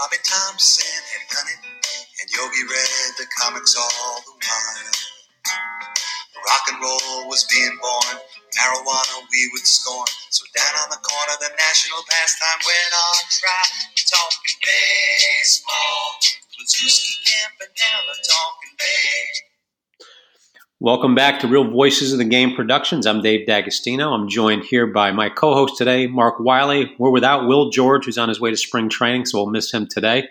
Bobby Thomson had done it, and Yogi read the comics all the while. Rock and roll was being born, marijuana we would scorn. So down on the corner, the national pastime went on trial. Talking baseball, Kluszewski, Campanella, talking baseball. Welcome back to Real Voices of the Game Productions. I'm Dave D'Agostino. I'm joined here by my co-host today, Mark Wiley. We're without Will George, who's on his way to spring training, so we'll miss him today.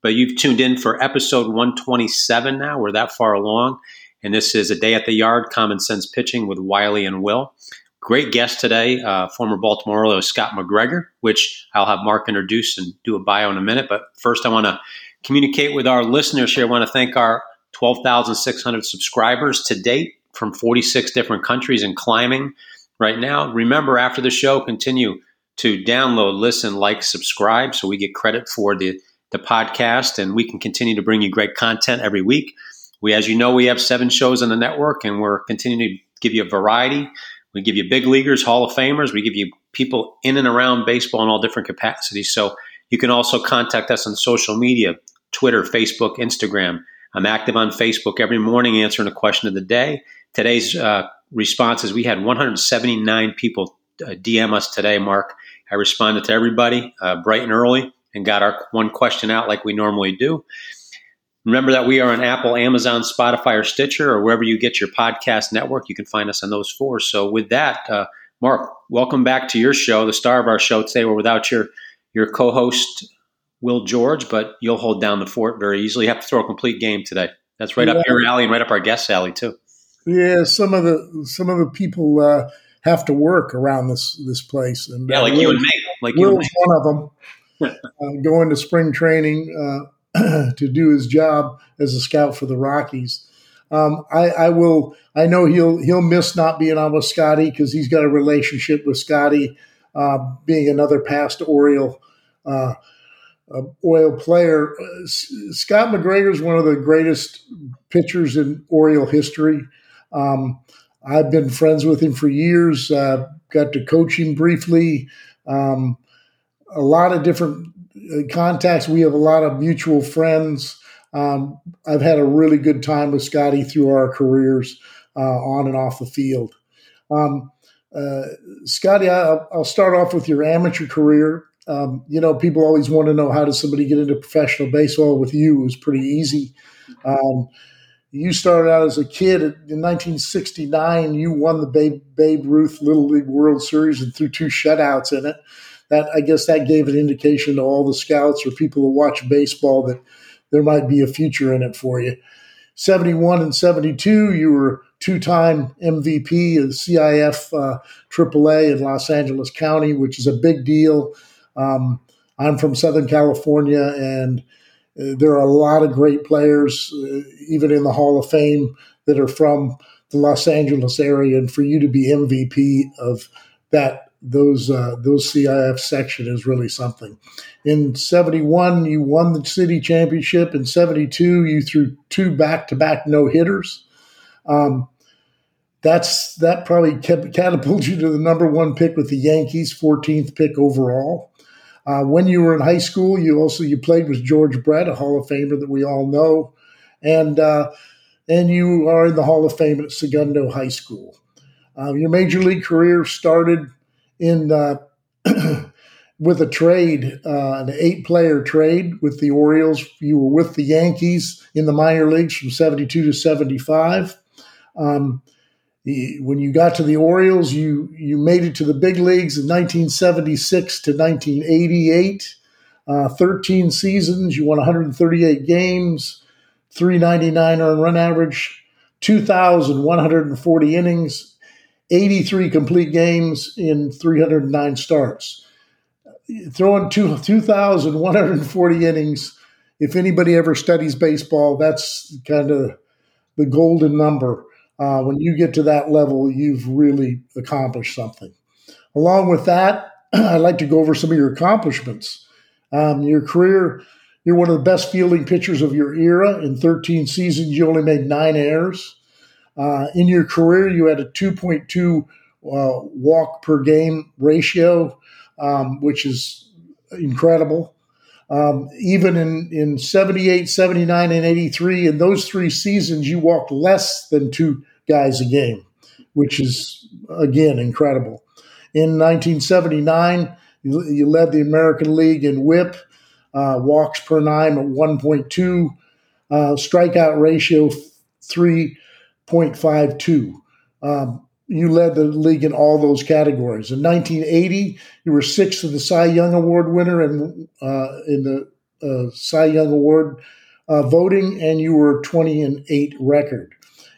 But you've tuned in for episode 127 now. We're that far along. And this is a day at the yard, common sense pitching with Wiley and Will. Great guest today, uh, former Baltimore Orioles Scott McGregor, which I'll have Mark introduce and do a bio in a minute. But first, I want to communicate with our listeners here. I want to thank our 12,600 subscribers to date from 46 different countries and climbing right now. Remember, after the show, continue to download, listen, like, subscribe so we get credit for the, the podcast and we can continue to bring you great content every week. We, as you know, we have seven shows on the network and we're continuing to give you a variety. We give you big leaguers, Hall of Famers. We give you people in and around baseball in all different capacities. So you can also contact us on social media Twitter, Facebook, Instagram. I'm active on Facebook every morning answering a question of the day. Today's uh, responses we had 179 people uh, DM us today, Mark. I responded to everybody uh, bright and early and got our one question out like we normally do. Remember that we are on Apple, Amazon, Spotify, or Stitcher, or wherever you get your podcast network. You can find us on those four. So, with that, uh, Mark, welcome back to your show, the star of our show today. We're without your your co-host Will George, but you'll hold down the fort very easily. You have to throw a complete game today. That's right yeah. up your alley and right up our guest alley too. Yeah, some of the some of the people uh, have to work around this this place, and yeah, like uh, you and me, like Will's one of them. uh, going to spring training uh, to do his job as a scout for the Rockies. Um, I, I, will. I know he'll he'll miss not being on with Scotty because he's got a relationship with Scotty, uh, being another past Oriole oil player. Uh, Scott McGregor is one of the greatest pitchers in Oriole history. Um, I've been friends with him for years. Uh, got to coach him briefly. Um, a lot of different uh, contacts. We have a lot of mutual friends. Um, I've had a really good time with Scotty through our careers uh, on and off the field. Um, uh, Scotty, I'll, I'll, start off with your amateur career. Um, you know, people always want to know how does somebody get into professional baseball. With you, it was pretty easy. Um, you started out as a kid in 1969. You won the Babe, Babe Ruth Little League World Series and threw two shutouts in it. That I guess that gave an indication to all the scouts or people who watch baseball that there might be a future in it for you. 71 and 72, you were two-time MVP of CIF uh, AAA in Los Angeles County, which is a big deal. Um, I'm from Southern California, and uh, there are a lot of great players, uh, even in the Hall of Fame, that are from the Los Angeles area. And for you to be MVP of that those uh, those CIF section is really something. In '71, you won the city championship. In '72, you threw two back to back no hitters. Um, that's that probably kept, catapulted you to the number one pick with the Yankees, 14th pick overall. Uh, when you were in high school, you also you played with George Brett, a Hall of Famer that we all know, and uh, and you are in the Hall of Fame at Segundo High School. Uh, your major league career started in uh, with a trade, uh, an eight-player trade with the Orioles. You were with the Yankees in the minor leagues from '72 to '75. Um, when you got to the Orioles, you you made it to the big leagues in 1976 to 1988. Uh, 13 seasons, you won 138 games, 399 earned run average, 2,140 innings, 83 complete games in 309 starts. Throwing two, 2,140 innings, if anybody ever studies baseball, that's kind of the golden number uh, when you get to that level, you've really accomplished something. Along with that, I'd like to go over some of your accomplishments. Um, your career, you're one of the best fielding pitchers of your era. In 13 seasons, you only made nine errors. Uh, in your career, you had a 2.2 uh, walk per game ratio, um, which is incredible. Um, even in, in 78, 79, and 83, in those three seasons, you walked less than two guys a game, which is, again, incredible. In 1979, you, you led the American League in whip, uh, walks per nine at 1.2, uh, strikeout ratio 3.52. Um, you led the league in all those categories. In 1980, you were sixth of the Cy Young Award winner in, uh, in the uh, Cy Young Award uh, voting, and you were 20 and 8 record.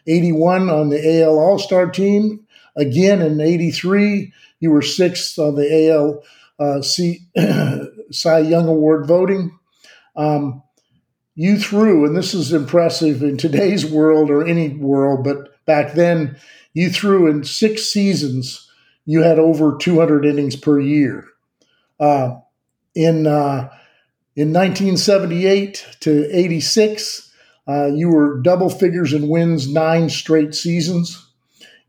81 on the AL All Star team. Again in 83, you were sixth on the AL uh, C, Cy Young Award voting. Um, you threw, and this is impressive in today's world or any world, but back then, you threw in six seasons, you had over 200 innings per year. Uh, in uh, in 1978 to 86, uh, you were double figures in wins nine straight seasons.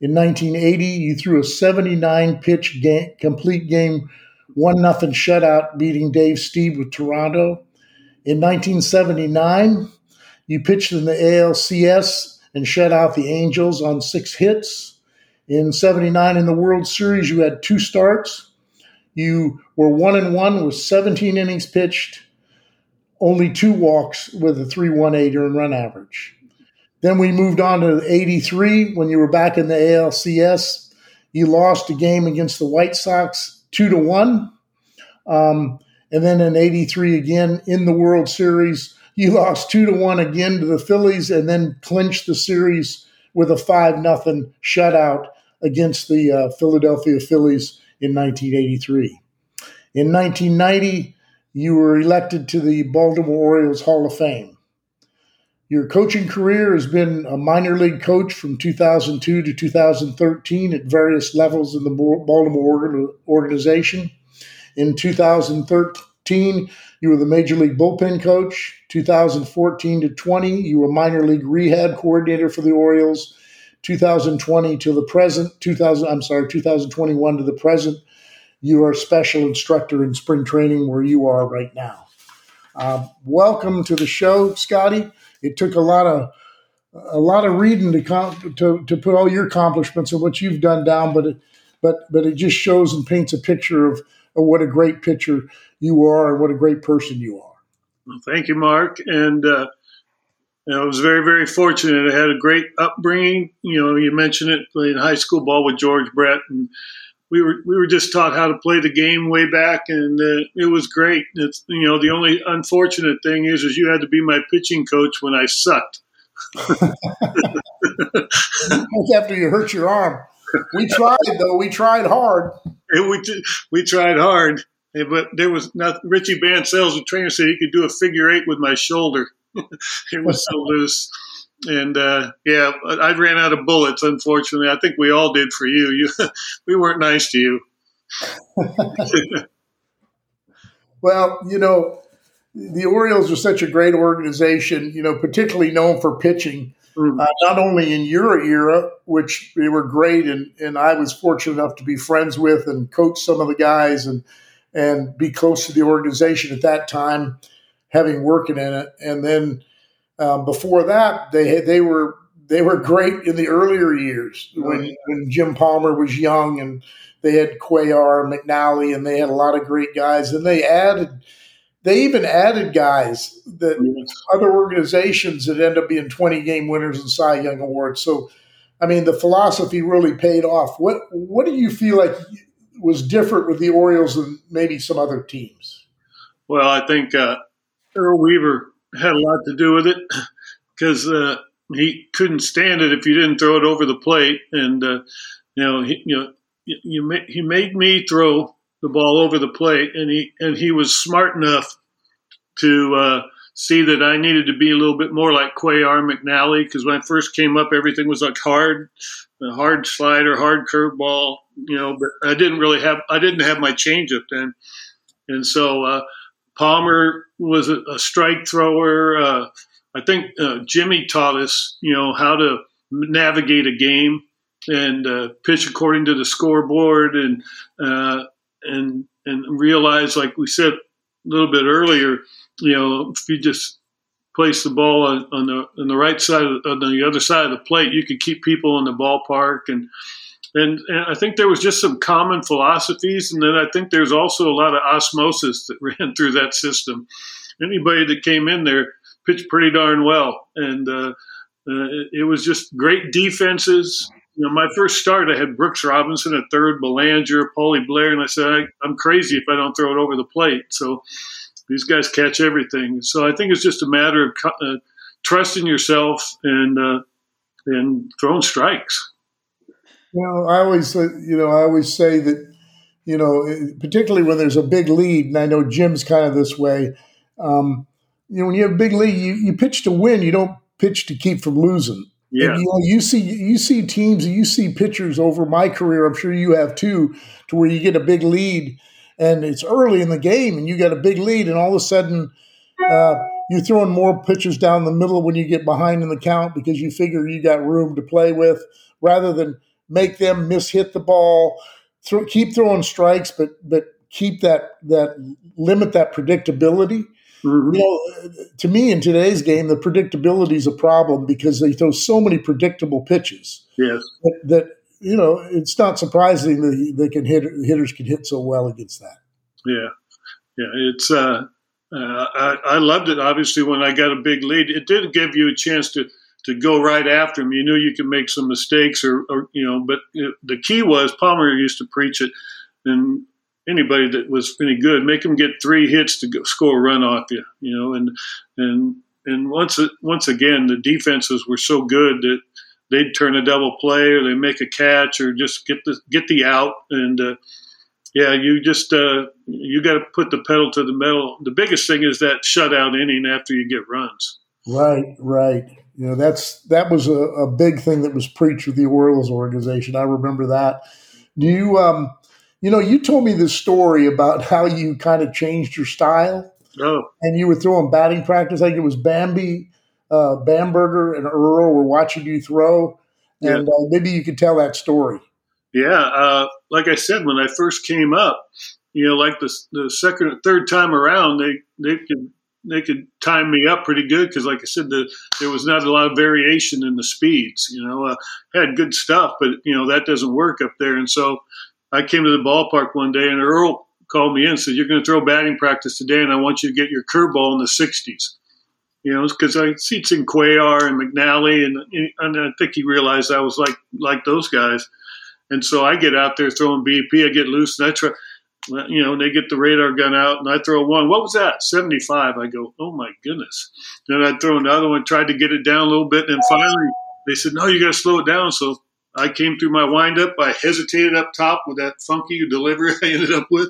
In 1980, you threw a 79 pitch game, complete game, one nothing shutout, beating Dave Stieb with Toronto. In 1979, you pitched in the ALCS and shut out the Angels on six hits. In 79 in the World Series, you had two starts. You were one and one with 17 innings pitched, only two walks with a 318 earned run average. Then we moved on to 83 when you were back in the ALCS. You lost a game against the White Sox two to one. Um, and then in 83 again in the World Series, you lost two to one again to the Phillies and then clinched the series with a five nothing shutout against the uh, Philadelphia Phillies in 1983. In 1990, you were elected to the Baltimore Orioles Hall of Fame. Your coaching career has been a minor league coach from 2002 to 2013 at various levels in the Baltimore organization. In 2013, you were the major league bullpen coach. 2014 to 20, you were minor league rehab coordinator for the Orioles. 2020 to the present, 2000, I'm sorry, 2021 to the present, you are special instructor in spring training where you are right now. Uh, welcome to the show, Scotty. It took a lot of a lot of reading to, com- to to put all your accomplishments and what you've done down, but it, but but it just shows and paints a picture of of what a great pitcher you are and what a great person you are. Well, thank you, Mark. And uh, I was very, very fortunate. I had a great upbringing. You know, you mentioned it playing high school ball with George Brett, and we were we were just taught how to play the game way back, and uh, it was great. It's you know, the only unfortunate thing is, is you had to be my pitching coach when I sucked. after you hurt your arm. We tried though. We tried hard. we we tried hard, but there was not. Richie Bancells, the trainer, said he could do a figure eight with my shoulder. it was so loose. And uh, yeah, I ran out of bullets. Unfortunately, I think we all did for you. You, we weren't nice to you. well, you know, the Orioles are such a great organization. You know, particularly known for pitching. Mm-hmm. Uh, not only in your era, which they were great, and, and I was fortunate enough to be friends with and coach some of the guys and and be close to the organization at that time, having working in it. And then um, before that, they they were they were great in the earlier years when, mm-hmm. when Jim Palmer was young and they had Cuellar and McNally and they had a lot of great guys. And they added they even added guys that other organizations that end up being 20 game winners and Cy Young Awards. So, I mean, the philosophy really paid off. What What do you feel like was different with the Orioles than maybe some other teams? Well, I think uh, Earl Weaver had a lot to do with it because uh, he couldn't stand it if you didn't throw it over the plate, and uh, you know, he, you know, you, you, he made me throw the ball over the plate, and he and he was smart enough to uh, see that I needed to be a little bit more like Cuellar McNally because when I first came up, everything was like hard, a hard slider, hard curveball, you know. But I didn't really have I didn't have my changeup then, and so uh, Palmer was a, a strike thrower. Uh, I think uh, Jimmy taught us, you know, how to navigate a game and uh, pitch according to the scoreboard and uh, and and realize, like we said a little bit earlier, you know, if you just place the ball on, on the on the right side of, on the other side of the plate, you could keep people in the ballpark and. And, and I think there was just some common philosophies, and then I think there's also a lot of osmosis that ran through that system. Anybody that came in there pitched pretty darn well, and uh, uh, it, it, was just great defenses. You know, my first start, I had Brooks Robinson at third, Belanger, Paulie Blair, and I said, I, am crazy if I don't throw it over the plate. So these guys catch everything. So I think it's just a matter of uh, trusting yourself and uh, and throwing strikes. Know, I always, you know, I always say that, you know, particularly when there's a big lead, and I know Jim's kind of this way. Um, you know, when you have a big lead, you, you pitch to win. You don't pitch to keep from losing. Yeah. And, you know, you see you see teams, you see pitchers over my career. I'm sure you have too, to where you get a big lead, and it's early in the game, and you get a big lead, and all of a sudden, uh, you're throwing more pitchers down the middle when you get behind in the count because you figure you got room to play with, rather than make them mishit the ball, throw, keep throwing strikes, but but keep that that limit that predictability. Mm-hmm. You know, to me in today's game, the predictability is a problem because they throw so many predictable pitches. Yes, that, that you know it's not surprising that they can hit hitters can hit so well against that. Yeah, yeah, it's. Uh, uh, I, I loved it. Obviously, when I got a big lead, it did give you a chance to to go right after him. You knew you could make some mistakes, or, or you know. But it, the key was Palmer used to preach it, and anybody that was any good, make them get three hits to go, score a run off you. You know, and and and once once again, the defenses were so good that they'd turn a double play, or they make a catch, or just get the get the out, and uh, yeah, you just uh, you got to put the pedal to the metal. The biggest thing is that shutout inning after you get runs. Right, right. You know, that's that was a, a big thing that was preached with the Orioles organization. I remember that. Do you um you know, you told me this story about how you kind of changed your style. Oh. And you were throwing batting practice. I think it was Bambi, uh, Bamberger, and Earl were watching you throw. And yeah. uh, maybe you could tell that story. Yeah. Uh, like I said, when I first came up, you know, like the, the second or third time around, they, they could they could time me up pretty good because, like I said, the, there was not a lot of variation in the speeds. You know, uh, had good stuff, but you know that doesn't work up there. And so I came to the ballpark one day, and Earl called me in and said, "You're going to throw batting practice today, and I want you to get your curveball in the 60s." You know, because I see it's in Cuellar and McNally, and and I think he realized I was like like those guys. And so I get out there throwing BP. I get loose, and I try you know, they get the radar gun out and I throw one. What was that? 75. I go, oh my goodness. Then I throw another one, tried to get it down a little bit. And finally they said, no, you got to slow it down. So I came through my windup. I hesitated up top with that funky delivery I ended up with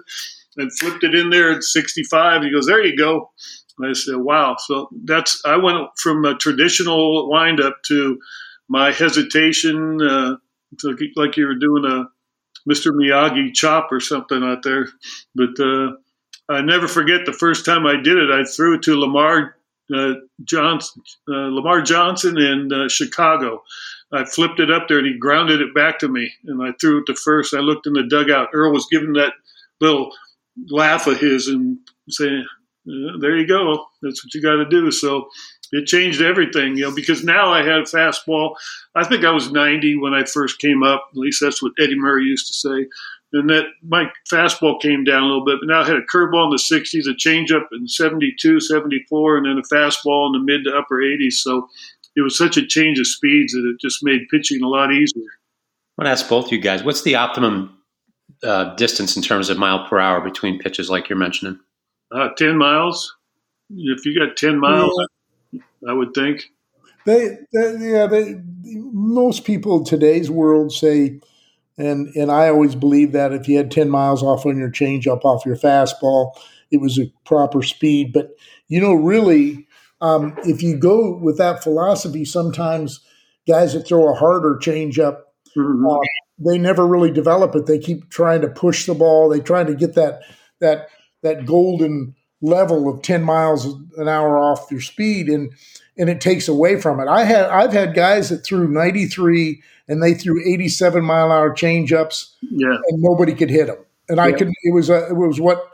and flipped it in there at 65. He goes, there you go. I said, wow. So that's, I went from a traditional windup to my hesitation, uh, like you were doing a, Mr. Miyagi chop or something out there. But uh, I never forget the first time I did it. I threw it to Lamar uh, Johnson, uh, Lamar Johnson in uh, Chicago. I flipped it up there and he grounded it back to me, and I threw it to first. I looked in the dugout. Earl was giving that little laugh of his and saying, uh, "There you go. That's what you got to do." So it changed everything, you know, because now I had a fastball. I think I was 90 when I first came up. At least that's what Eddie Murray used to say. And that my fastball came down a little bit, but now I had a curveball in the 60s, a changeup in 72, 74, and then a fastball in the mid to upper 80s. So it was such a change of speeds that it just made pitching a lot easier. I want to ask both of you guys, what's the optimum uh, distance in terms of mile per hour between pitches, like you're mentioning? Uh, 10 miles. If you got 10 miles, yeah. I would think. They, they, yeah, they, most people in today's world say, and and I always believe that if you had ten miles off on your changeup off your fastball, it was a proper speed. But you know, really, um, if you go with that philosophy, sometimes guys that throw a harder changeup, mm-hmm. uh, they never really develop it. They keep trying to push the ball. They try to get that that that golden level of 10 miles an hour off your speed and and it takes away from it. I had I've had guys that threw 93 and they threw 87 mile an hour change ups yeah. and nobody could hit them. And yeah. I could it was a, it was what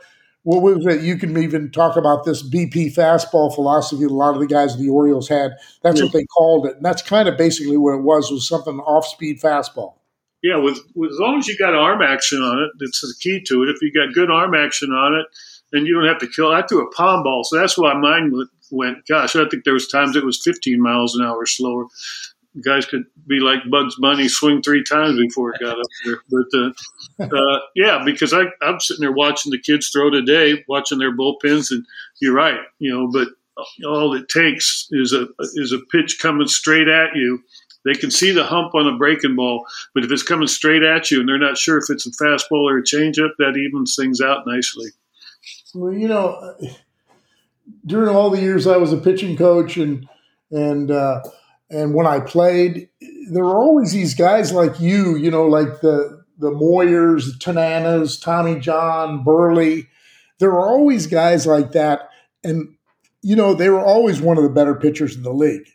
what was it? You can even talk about this BP fastball philosophy. A lot of the guys in the Orioles had. That's yeah. what they called it, and that's kind of basically what it was. Was something off speed fastball. Yeah, with, with as long as you got arm action on it, that's the key to it. If you got good arm action on it, then you don't have to kill. I threw a palm ball, so that's why mine went. Gosh, I think there was times it was 15 miles an hour slower guys could be like Bugs Bunny, swing three times before it got up there. But uh, uh, yeah, because I, I'm sitting there watching the kids throw today, watching their bullpens, and you're right, you know. But all it takes is a is a pitch coming straight at you. They can see the hump on a breaking ball, but if it's coming straight at you and they're not sure if it's a fastball or a changeup, that evens things out nicely. Well, you know, during all the years I was a pitching coach and and uh, and when I played, there were always these guys like you, you know, like the the Moyers, the Tananas, Tommy John, Buehrle. There were always guys like that, and you know they were always one of the better pitchers in the league.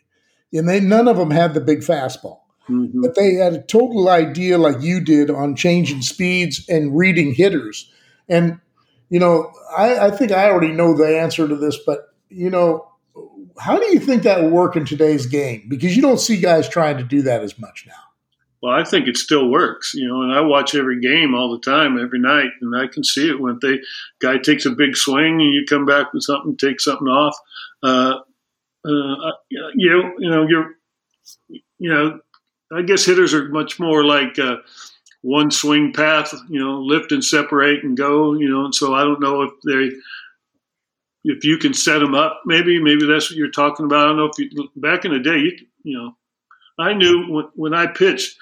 And they none of them had the big fastball, mm-hmm. but they had a total idea like you did on changing speeds and reading hitters. And you know, I, I think I already know the answer to this, but you know, how do you think that will work in today's game? Because you don't see guys trying to do that as much now. Well, I think it still works, you know, and I watch every game all the time, every night, and I can see it when the guy takes a big swing and you come back with something, take something off. Uh, uh, you you know, you're, you know, I guess hitters are much more like uh, one swing path, you know, lift and separate and go, you know, and so I don't know if they if you can set them up, maybe maybe that's what you're talking about. I don't know if you back in the day, you, you know, I knew when, when I pitched,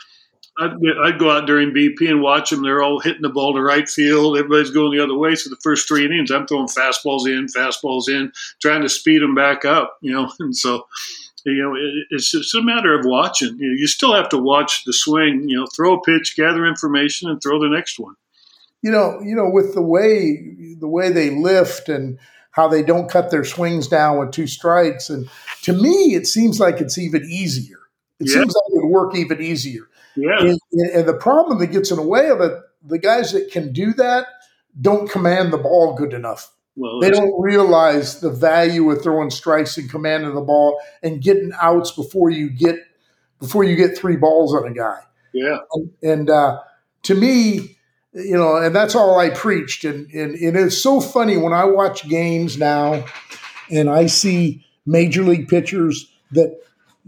I'd, I'd, go out during BP and watch them. They're all hitting the ball to right field. Everybody's going the other way. So the first three innings, I'm throwing fastballs in, fastballs in, trying to speed them back up. You know, and so you know it, it's just a matter of watching. You, know, you still have to watch the swing. You know, throw a pitch, gather information, and throw the next one. You know, you know, with the way the way they lift and how they don't cut their swings down with two strikes. And to me, it seems like it's even easier. It yeah. seems like it would work even easier. Yeah. And, and, the problem that gets in the way of it, the guys that can do that don't command the ball good enough. Well, they don't realize the value of throwing strikes and commanding the ball and getting outs before you get before you get three balls on a guy. Yeah. And, and uh, to me, you know, and that's all I preached. And, and, and it's so funny when I watch games now and I see major league pitchers that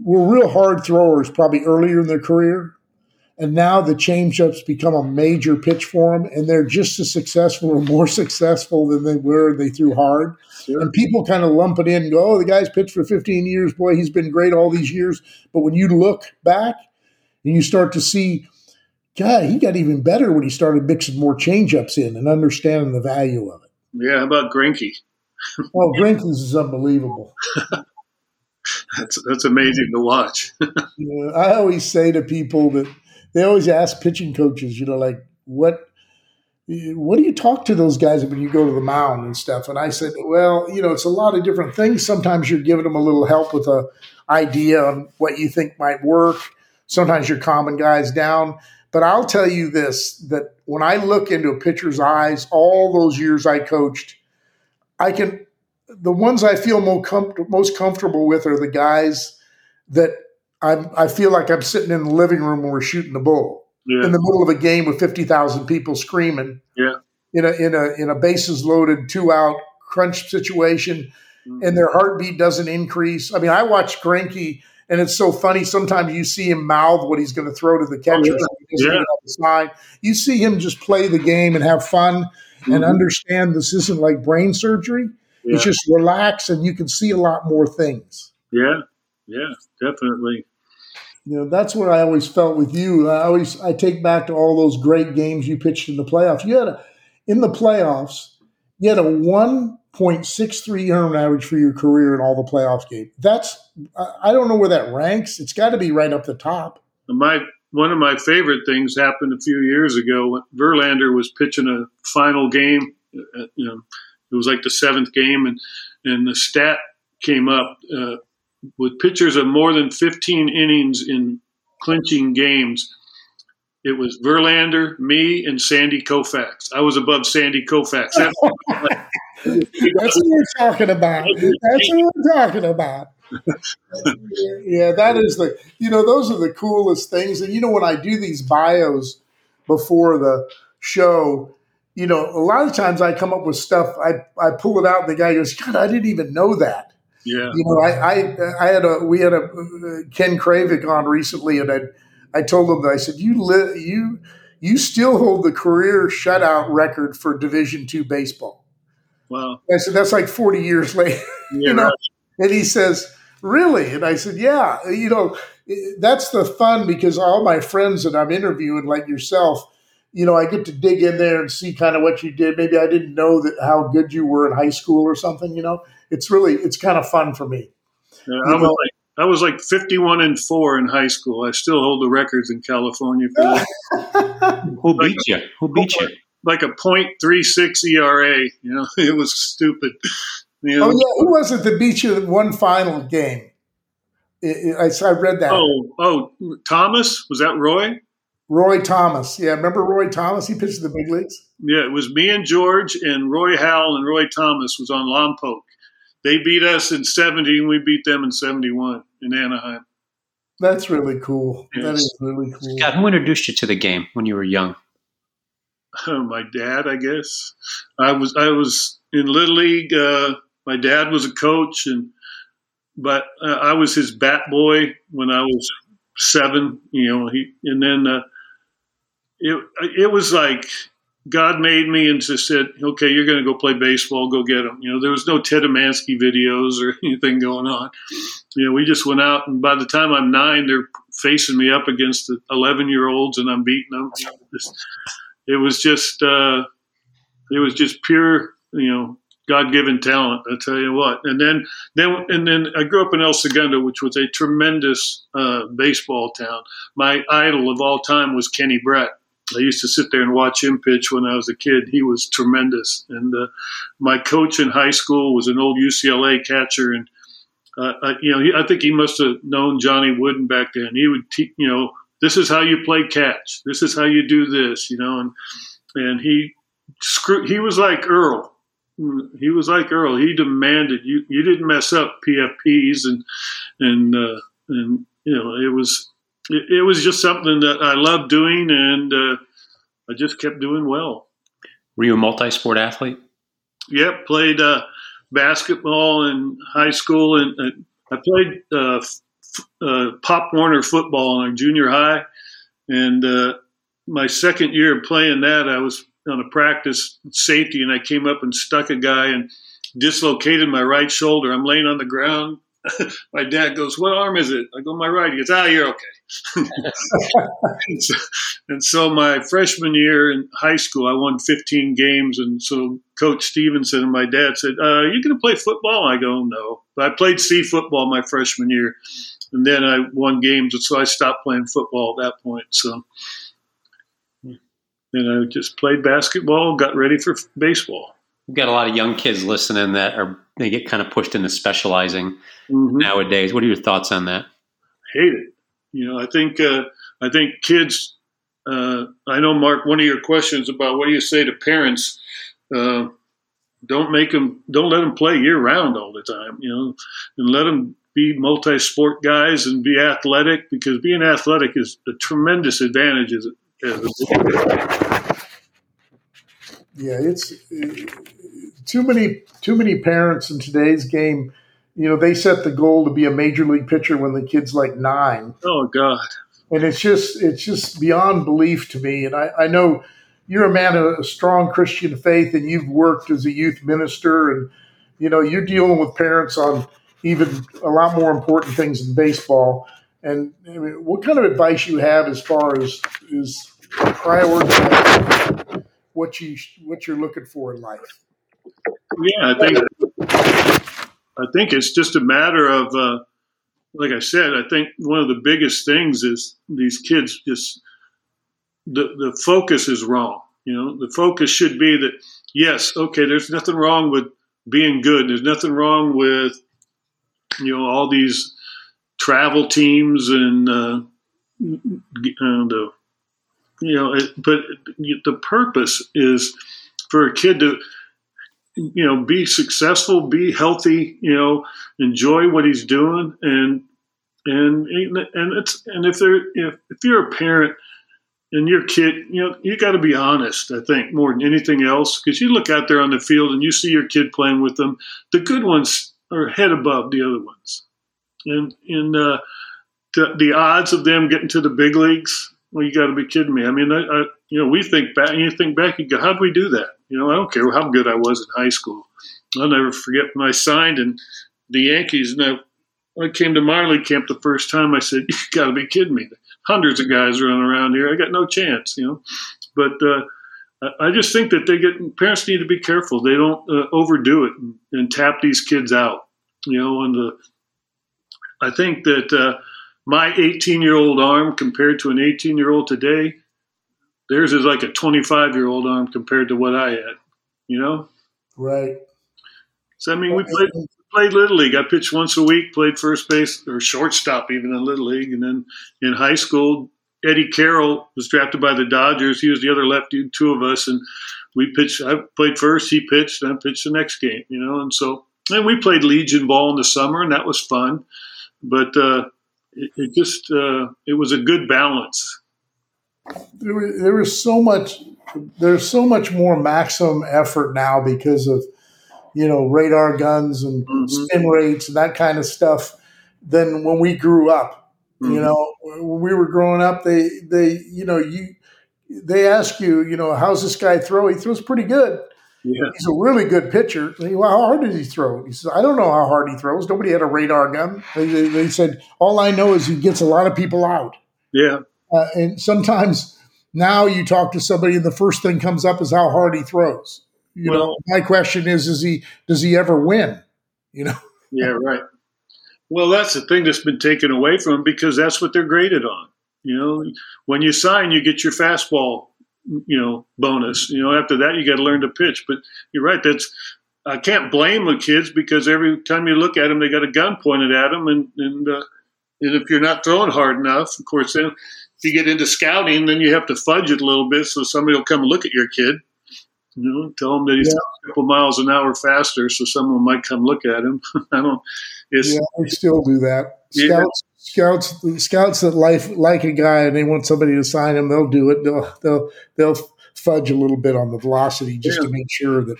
were real hard throwers probably earlier in their career. And now the changeups become a major pitch for them, and they're just as successful or more successful than they were. They threw hard, sure. and people kind of lump it in and go, "Oh, the guy's pitched for 15 years. Boy, he's been great all these years." But when you look back and you start to see God, he got even better when he started mixing more changeups in and understanding the value of it. Yeah, how about Greinke? well, Greinke's is unbelievable. that's that's amazing to watch. I always say to people that they always ask pitching coaches, you know, like what what do you talk to those guys when you go to the mound and stuff? And I said, well, you know, it's a lot of different things. Sometimes you're giving them a little help with a idea on what you think might work. Sometimes you're calming guys down. But I'll tell you this that when I look into a pitcher's eyes, all those years I coached, I can, the ones I feel most, com- most comfortable with are the guys that I'm, I feel like I'm sitting in the living room when we're shooting the bull yeah. in the middle of a game with 50,000 people screaming. Yeah. In a, in a, in a bases loaded, two out crunch situation, mm-hmm. and their heartbeat doesn't increase. I mean, I watch Greinke and it's so funny. Sometimes you see him mouth what he's going to throw to the catcher. Oh, yeah. yeah. You see him just play the game and have fun mm-hmm. and understand this isn't like brain surgery. Yeah. It's just relax and you can see a lot more things. Yeah, yeah, definitely. You know, that's what I always felt with you. I always I take back to all those great games you pitched in the playoffs. You had a in the playoffs, you had a one 0.63 earned average for your career in all the playoff games. That's I don't know where that ranks. It's got to be right up the top. My one of my favorite things happened a few years ago. When Verlander was pitching a final game. Uh, you know, it was like the seventh game, and and the stat came up uh, with pitchers of more than 15 innings in clinching games. it was Verlander, me, and Sandy Koufax. I was above Sandy Koufax. That's, That's what we're talking about. That's what we're talking about. Yeah, that is the you know those are the coolest things. And you know when I do these bios before the show, you know a lot of times I come up with stuff. I I pull it out, and the guy goes, "God, I didn't even know that." yeah. You know, I I, I had a we had a uh, Ken Kravik on recently, and I I told him that I said you li- you you still hold the career shutout record for Division two baseball. Wow. I said that's like forty years later. Yeah, you know, right. and he says, "Really?" And I said, "Yeah." You know, that's the fun because all my friends that I'm interviewing, like yourself, you know, I get to dig in there and see kind of what you did. Maybe I didn't know that how good you were in high school or something. You know, it's really it's kind of fun for me. Yeah, I was like I was like 51 and four in high school. I still hold the records in California for that. Who beat you? Who beat you? like a .36 ERA. You know, it was stupid. You know, Oh yeah, who was it that beat you in one final game? I, I, I read that. oh, oh, Thomas was that Roy? Roy Thomas. Yeah, remember Roy Thomas? He pitched in the big leagues. Yeah, it was me and George and Roy Howell and Roy Thomas was on Lompoc. They beat us in 70 and we beat them in 71 in Anaheim. That's really cool. That Yes. is really cool. God, who introduced you to the game when you were young? my dad, I guess. I was I was in little league. Uh, my dad was a coach, and but uh, I was his bat boy when I was seven. You know, he and then uh, it it was like God made me and just said, "Okay, you're going to go play baseball. Go get him." You know, there was no Ted Amansky videos or anything going on. You know, we just went out, and by the time I'm nine, they're facing me up against the 11 year olds, and I'm beating them. You know, just, it was just uh, it was just pure, you know, God given talent. I tell you what. And then then and then I grew up in El Segundo, which was a tremendous uh, baseball town. My idol of all time was Kenny Brett. I used to sit there and watch him pitch when I was a kid. He was tremendous. And uh, my coach in high school was an old UCLA catcher, and uh, I, you know, he, I think he must have known Johnny Wooden back then. He would, te- you know, this is how you play catch. This is how you do this, you know, and and he screw. He was like Earl. He was like Earl. He demanded you. You didn't mess up PFPs and and uh, and you know it was it, it was just something that I loved doing, and uh, I just kept doing well. Were you a multi-sport athlete? Yep, played uh, basketball in high school, and uh, I played uh, f- uh, Pop Warner football in junior high. And uh, my second year of playing that, I was on a practice safety, and I came up and stuck a guy and dislocated my right shoulder. I'm laying on the ground. my dad goes, "What arm is it?" I go, "My right." He goes, "Ah, you're okay." and, so, and so my freshman year in high school, I won 15 games, and so Coach Stevenson and my dad said, uh, "Are you going to play football?" I go, "No." But I played C football my freshman year, and then I won games, and so I stopped playing football at that point. So, and I just played basketball, got ready for baseball. We've got a lot of young kids listening that are they get kind of pushed into specializing Mhm. nowadays. What are your thoughts on that? hate it. You know, I think uh, I think kids. Uh, I know, Mark. One of your questions about what do you say to parents? Uh, don't make them. Don't let them play year round all the time. You know, and let them be multi-sport guys and be athletic because being athletic is a tremendous advantage. As, Yeah, it's too many too many parents in today's game. You know, they set the goal to be a major league pitcher when the kid's like nine, oh God, and it's just it's just beyond belief to me. And I, I know you're a man of a strong Christian faith, and you've worked as a youth minister, and you know you're dealing with parents on even a lot more important things than baseball. And I mean, what kind of advice you have as far as is prioritizing what you what you're looking for in life? yeah, I think I think it's just a matter of, uh, like I said, I think one of the biggest things is these kids just the the focus is wrong. You know, the focus should be that yes, okay, there's nothing wrong with being good. There's nothing wrong with you know all these travel teams and uh, and uh, you know, it, but the purpose is for a kid to, you know, be successful, be healthy, you know, enjoy what he's doing, and and and it's and if they're if, if you're a parent and your kid, you know, you got to be honest. I think more than anything else, because you look out there on the field and you see your kid playing with them. The good ones are head above the other ones, and and uh, the the odds of them getting to the big leagues. Well, you got to be kidding me. I mean, I, I, you know, we think back, you think back, you go, how did we do that? You know, I don't care how good I was in high school. I'll never forget when I signed and the Yankees. And I, I came to league camp the first time, I said, "You got to be kidding me! Hundreds of guys running around here. I got no chance." You know, but uh, I just think that they get parents need to be careful. They don't uh, overdo it and, and, tap these kids out. You know, and the I think that uh, my 18 year old arm compared to an 18 year old today, theirs is like a 25 year old arm compared to what I had. You know, right? So I mean, we played played little league. I pitched once a week, played first base or shortstop even in little league, and then in high school, Eddie Carroll was drafted by the Dodgers. He was the other lefty, two of us, and we pitched. I played first, he pitched, and I pitched the next game. You know, and so and we played Legion ball in the summer, and that was fun. But uh, it, it, just uh, it was a good balance. There, there was so much. There's so much more maximum effort now because of you know, radar guns and mm-hmm. spin rates and that kind of stuff than when we grew up. Mm-hmm. You know, when we were growing up, they they you know you they ask you, you know, how's this guy throw? He throws pretty good. Yeah. He's a really good pitcher. Well, how hard does he throw? He says, I don't know how hard he throws. Nobody had a radar gun. They, they, they said, all I know is he gets a lot of people out. Yeah. Uh, and sometimes now you talk to somebody and the first thing comes up is how hard he throws. You well, know, my question is: Is he does he ever win? You know? yeah, right. Well, that's the thing that's been taken away from him because that's what they're graded on. You know, when you sign, you get your fastball, you know, bonus. You know, after that, you got to learn to pitch. But you're right. That's I can't blame the kids because every time you look at them, they got a gun pointed at them, and and uh, and if you're not throwing hard enough, of course, then if you get into scouting, then you have to fudge it a little bit so somebody will come look at your kid. You know, tell him that he's yeah. a couple miles an hour faster, so someone might come look at him. I don't. It's, yeah, we still do that. Scouts. Scouts, scouts that like like a guy and they want somebody to sign him. They'll do it. They'll they'll they'll fudge a little bit on the velocity just yeah. to make sure that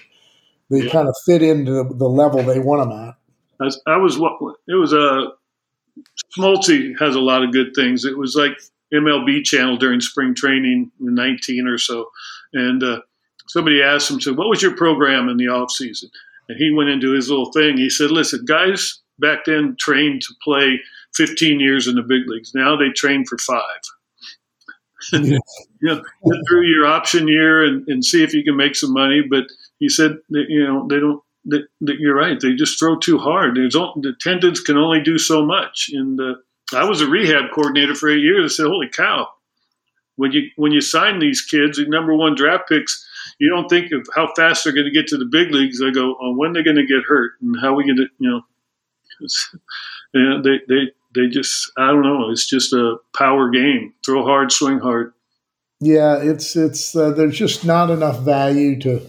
they yeah. kind of fit into the, the, level they want them at. I, I was what it was a Smoltz has a lot of good things. It was like MLB channel during spring training in 19 or so, and. Uh, somebody asked him, said, what was your program in the off season? And he went into his little thing. He said, listen, guys back then trained to play 15 years in the big leagues. Now they train for five. you know, get through your option year and, and, see if you can make some money. But he said, that, you know, they don't. That, that you're right. They just throw too hard. There's the attendants can only do so much. And uh, I was a rehab coordinator for eight years. I said, "Holy cow!" When you when you sign these kids, the number one draft picks, you don't think of how fast they're going to get to the big leagues. I go, oh, when they're going to get hurt and how we going to, you know, and they, they, they just, I don't know. It's just a power game. Throw hard, swing hard. Yeah, it's, it's, uh, there's just not enough value to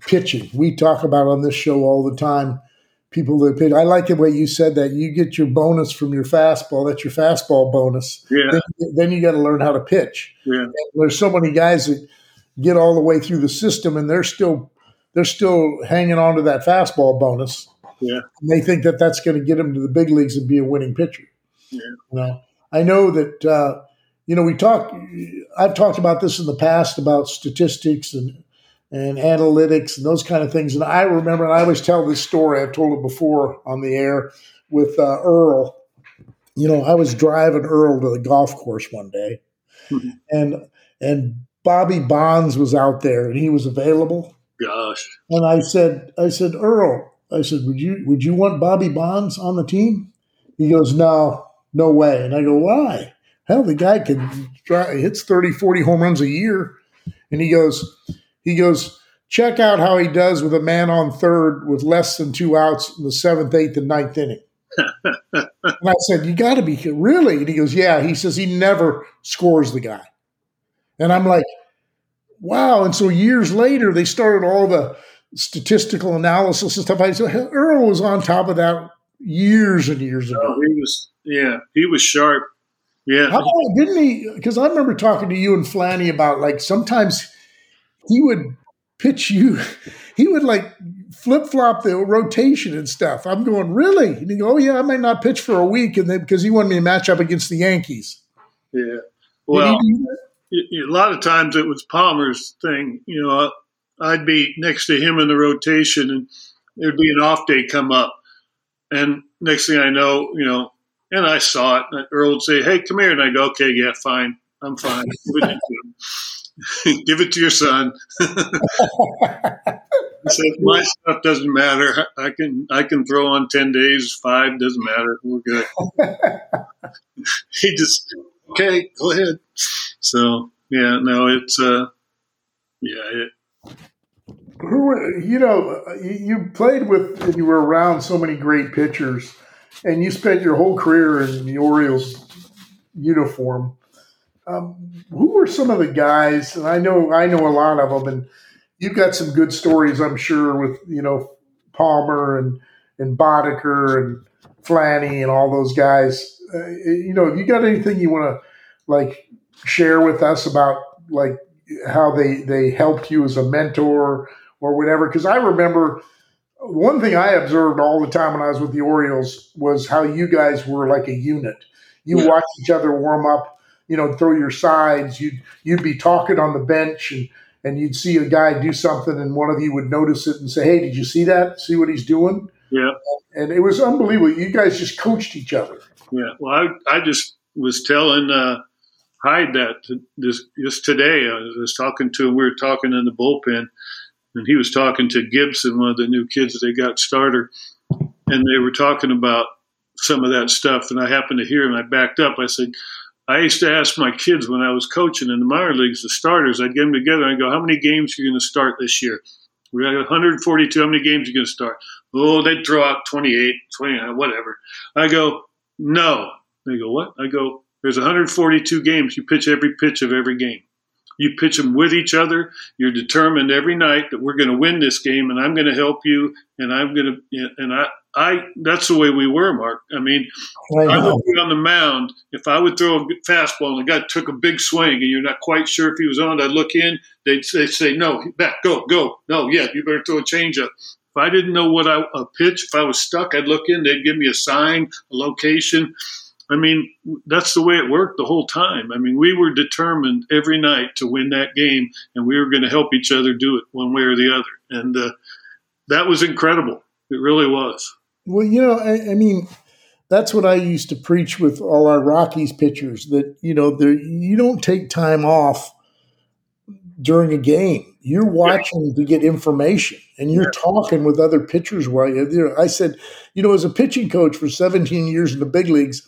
pitching. We talk about on this show all the time people that pitch. I like the way you said that. You get your bonus from your fastball. That's your fastball bonus. Yeah. Then, then you got to learn how to pitch. Yeah. And there's so many guys that get all the way through the system and they're still they're still hanging on to that fastball bonus. Yeah. And they think that that's going to get them to the big leagues and be a winning pitcher. Yeah. You know, I know that uh, you know we talk. I've talked about this in the past about statistics and and analytics and those kind of things. And I remember, and I always tell this story. I've told it before on the air with uh, Earl. You know, I was driving Earl to the golf course one day, mm-hmm. and and Bobby Bonds was out there and he was available. Gosh. And I said, I said, Earl, I said, would you would you want Bobby Bonds on the team? He goes, no, no way. And I go, why? Hell, the guy can try, hits 30, 40 home runs a year. And he goes, he goes, check out how he does with a man on third with less than two outs in the seventh, eighth, and ninth inning. and I said, you got to be really. And he goes, yeah. He says he never scores the guy. And I'm like, wow. And so years later, they started all the statistical analysis and stuff. I said, Earl was on top of that years and years oh, ago. Oh, he was, yeah, he was sharp. Yeah. How, didn't he? Because I remember talking to you and Flanny about like sometimes he would pitch you, he would like flip flop the rotation and stuff. I'm going, really? And he go, oh, yeah, I might not pitch for a week. And then because he wanted me to match up against the Yankees. Yeah. Well, a lot of times it was Palmer's thing. You know, I'd be next to him in the rotation and there'd be an off day come up. And next thing I know, you know, and I saw it. And Earl would say, "Hey, come here," and I go, "Okay, yeah, fine, I'm fine. Give it to your son." he said, "My stuff doesn't matter. I can I can throw on ten days, five doesn't matter. We're good." he just, okay, go ahead. So yeah, no, it's uh, yeah. It, who you know you played with and you were around so many great pitchers and you spent your whole career in the Orioles uniform. Um, who were some of the guys? And I know I know a lot of them, and you've got some good stories, I'm sure, with you know Palmer and and Boddicker and Flanny and all those guys. Uh, you know, have you got anything you want to like share with us about like how they they helped you as a mentor or whatever? Because I remember one thing I observed all the time when I was with the Orioles was how you guys were like a unit. You yeah. watch each other warm up, you know, throw your sides. You'd you'd be talking on the bench and and you'd see a guy do something and one of you would notice it and say, Hey, did you see that? See what he's doing? Yeah. And it was unbelievable. You guys just coached each other. Yeah. Well, I, I just was telling uh, Hyde that this just today. I was talking to him. We were talking in the bullpen and he was talking to Gibson, one of the new kids they got starter, and they were talking about some of that stuff. And I happened to hear, and I backed up. I said, I used to ask my kids when I was coaching in the minor leagues, the starters, I'd get them together and I go, How many games are you going to start this year? We got 142. How many games are you going to start? Oh, they'd throw out 28, 29, whatever. I go, No. They go, What? I go, There's 142 games. You pitch every pitch of every game. You pitch them with each other. You're determined every night that we're going to win this game, and I'm going to help you, and I'm going to, and I, I, that's the way we were, Mark. I mean, I, I would be on the mound. If I would throw a fastball and the guy took a big swing, and you're not quite sure if he was on, I'd look in. They'd say, say "No, back, go, go." No, yeah, you better throw a changeup. If I didn't know what I a pitch, if I was stuck, I'd look in. They'd give me a sign, a location. I mean, that's the way it worked the whole time. I mean, we were determined every night to win that game, and we were going to help each other do it one way or the other. And uh, that was incredible. It really was. Well, you know, I, I, mean, that's what I used to preach with all our Rockies pitchers that, you know, you don't take time off during a game. You're watching yeah. to get information and you're yeah. talking with other pitchers while you're there. I said, you know, as a pitching coach for 17 years in the big leagues,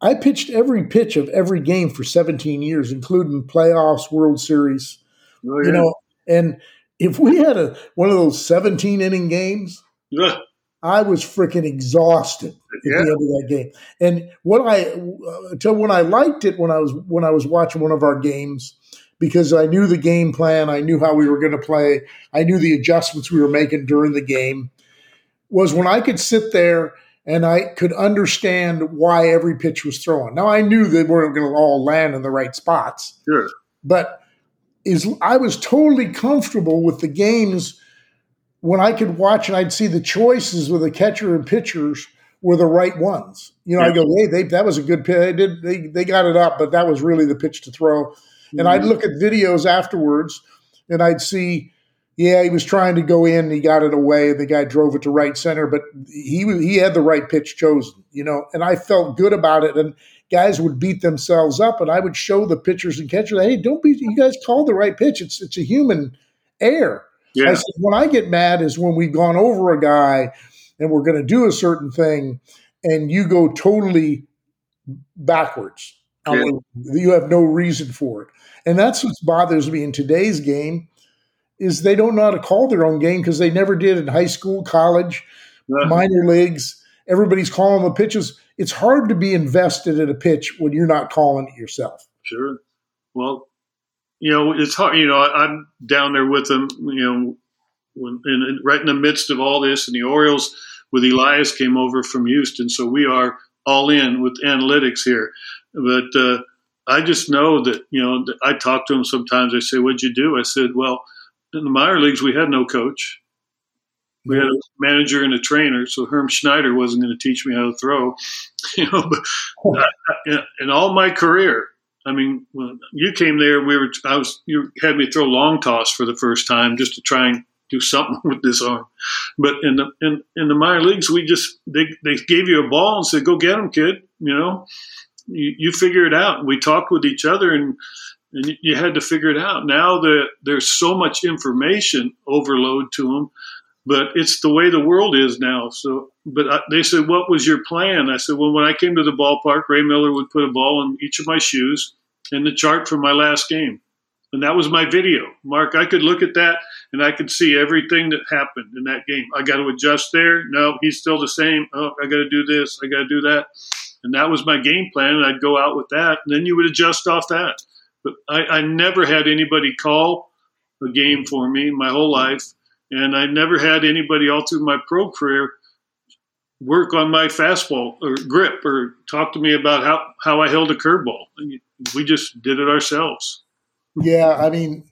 I pitched every pitch of every game for 17 years, including playoffs, World Series. Oh, yeah. You know, and if we had a one of those 17 inning games, yeah. I was freaking exhausted at yeah. the end of that game. And what I uh, until when I liked it when I was when I was watching one of our games because I knew the game plan, I knew how we were going to play, I knew the adjustments we were making during the game was when I could sit there and I could understand why every pitch was thrown. Now I knew they weren't going to all land in the right spots. Sure. But is I was totally comfortable with the games when I could watch and I'd see the choices with the catcher and pitchers were the right ones. You know, yeah. I go, hey, they, that was a good pitch. They did they they got it up, but that was really the pitch to throw. Mm-hmm. And I'd look at videos afterwards and I'd see yeah, he was trying to go in. He got it away. The guy drove it to right center, but he he had the right pitch chosen, you know. And I felt good about it. And guys would beat themselves up, and I would show the pitchers and catchers, "Hey, don't be. You guys called the right pitch. It's it's a human error." Yeah. I said, when I get mad is when we've gone over a guy and we're going to do a certain thing, and you go totally backwards. Yeah. you have no reason for it, and that's what bothers me in today's game is they don't know how to call their own game because they never did in high school, college, yeah. minor leagues. Everybody's calling the pitches. It's hard to be invested in a pitch when you're not calling it yourself. Sure. Well, you know, it's hard. You know, I, am down there with them. You know, when, and right in the midst of all this, and the Orioles with Elias came over from Houston, so we are all in with analytics here. But uh, I just know that you know I talk to them sometimes. I say, "What'd you do?" I said, "Well, in the minor leagues, we had no coach. We had a manager and a trainer, so Herm Schneider wasn't going to teach me how to throw. You know, but I, in all my career, I mean, when you came there, we were. I was. You had me throw long toss for the first time just to try and do something with this arm. But in the in, in the minor leagues, we just they they gave you a ball and said, "Go get them, kid." You know, you, you figure it out. We talked with each other and and you had to figure it out. Now that there's so much information overload to them, but it's the way the world is now. So, but I, they said, "What was your plan?" I said, "Well, when I came to the ballpark, Ray Miller would put a ball in each of my shoes and the chart from my last game, and that was my video. Mark, I could look at that and I could see everything that happened in that game. I got to adjust there. No, he's still the same. Oh, I got to do this. I got to do that." And that was my game plan, and I'd go out with that, and then you would adjust off that. But I, I never had anybody call a game for me my whole life, and I never had anybody all through my pro career work on my fastball or grip or talk to me about how, how I held a curveball. We just did it ourselves. Yeah, I mean,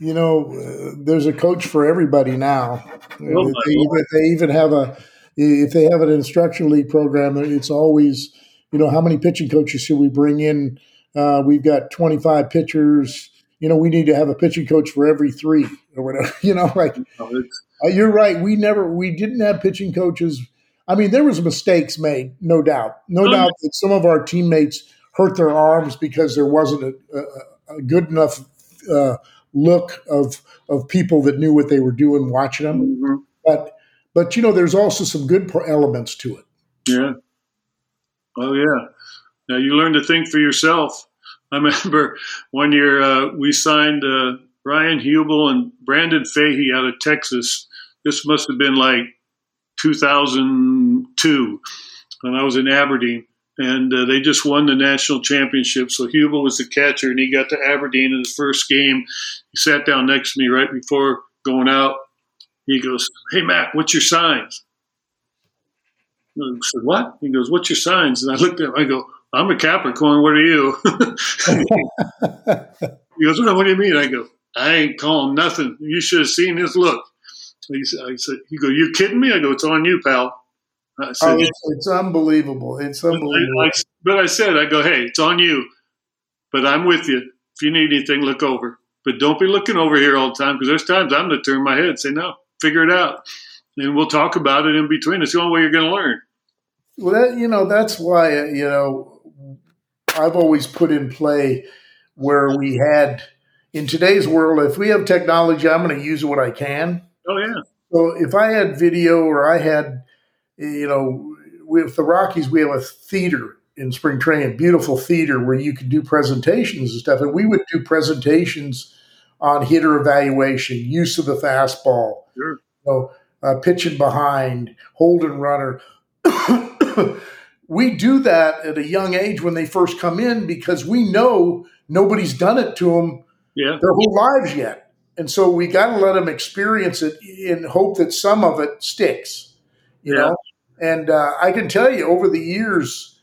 you know, uh, there's a coach for everybody now. Oh, they, even, they even have a if they have an instructional league program, it's always you know how many pitching coaches should we bring in uh, we've got 25 pitchers. You know, we need to have a pitching coach for every three or whatever. You know, like uh, you're right. We never, we didn't have pitching coaches. I mean, there was mistakes made, no doubt, no oh, doubt that some of our teammates hurt their arms because there wasn't a, a, a good enough uh, look of of people that knew what they were doing watching them. Mm-hmm. But but you know, there's also some good elements to it. Yeah. Oh yeah. Now you learn to think for yourself. I remember one year uh, we signed uh, Ryan Hubele and Brandon Fahey out of Texas. This must have been like 2002, and I was in Aberdeen, and uh, they just won the national championship. So Hubele was the catcher, and he got to Aberdeen in his first game. He sat down next to me right before going out. He goes, "Hey Mac, what's your signs?" I said, "What?" He goes, "What's your signs?" And I looked at him. I go, I'm a Capricorn. What are you? he goes, what do you mean? I go, I ain't calling nothing. You should have seen his look. He said, I said, he go, you kidding me? I go, it's on you, pal. I said, oh, it's, it's, unbelievable. It's unbelievable. I, but I said, I go, hey, it's on you, but I'm with you. If you need anything, look over. But don't be looking over here all the time because there's times I'm going to turn my head and say, no, figure it out. And we'll talk about it in between. It's the only way you're going to learn. Well, that, you know, that's why, you know, I've always put in play where we had in today's world, if we have technology, I'm going to use what I can. Oh yeah. So if I had video or I had, you know, with the Rockies, we have a theater in spring training, beautiful theater where you can do presentations and stuff. And we would do presentations on hitter evaluation, use of the fastball, sure. you know, uh, pitching behind, holding runner. we do that at a young age when they first come in because we know nobody's done it to them yeah. their whole lives yet. And so we got to let them experience it in hope that some of it sticks, you yeah. know? And uh, I can tell you over the years,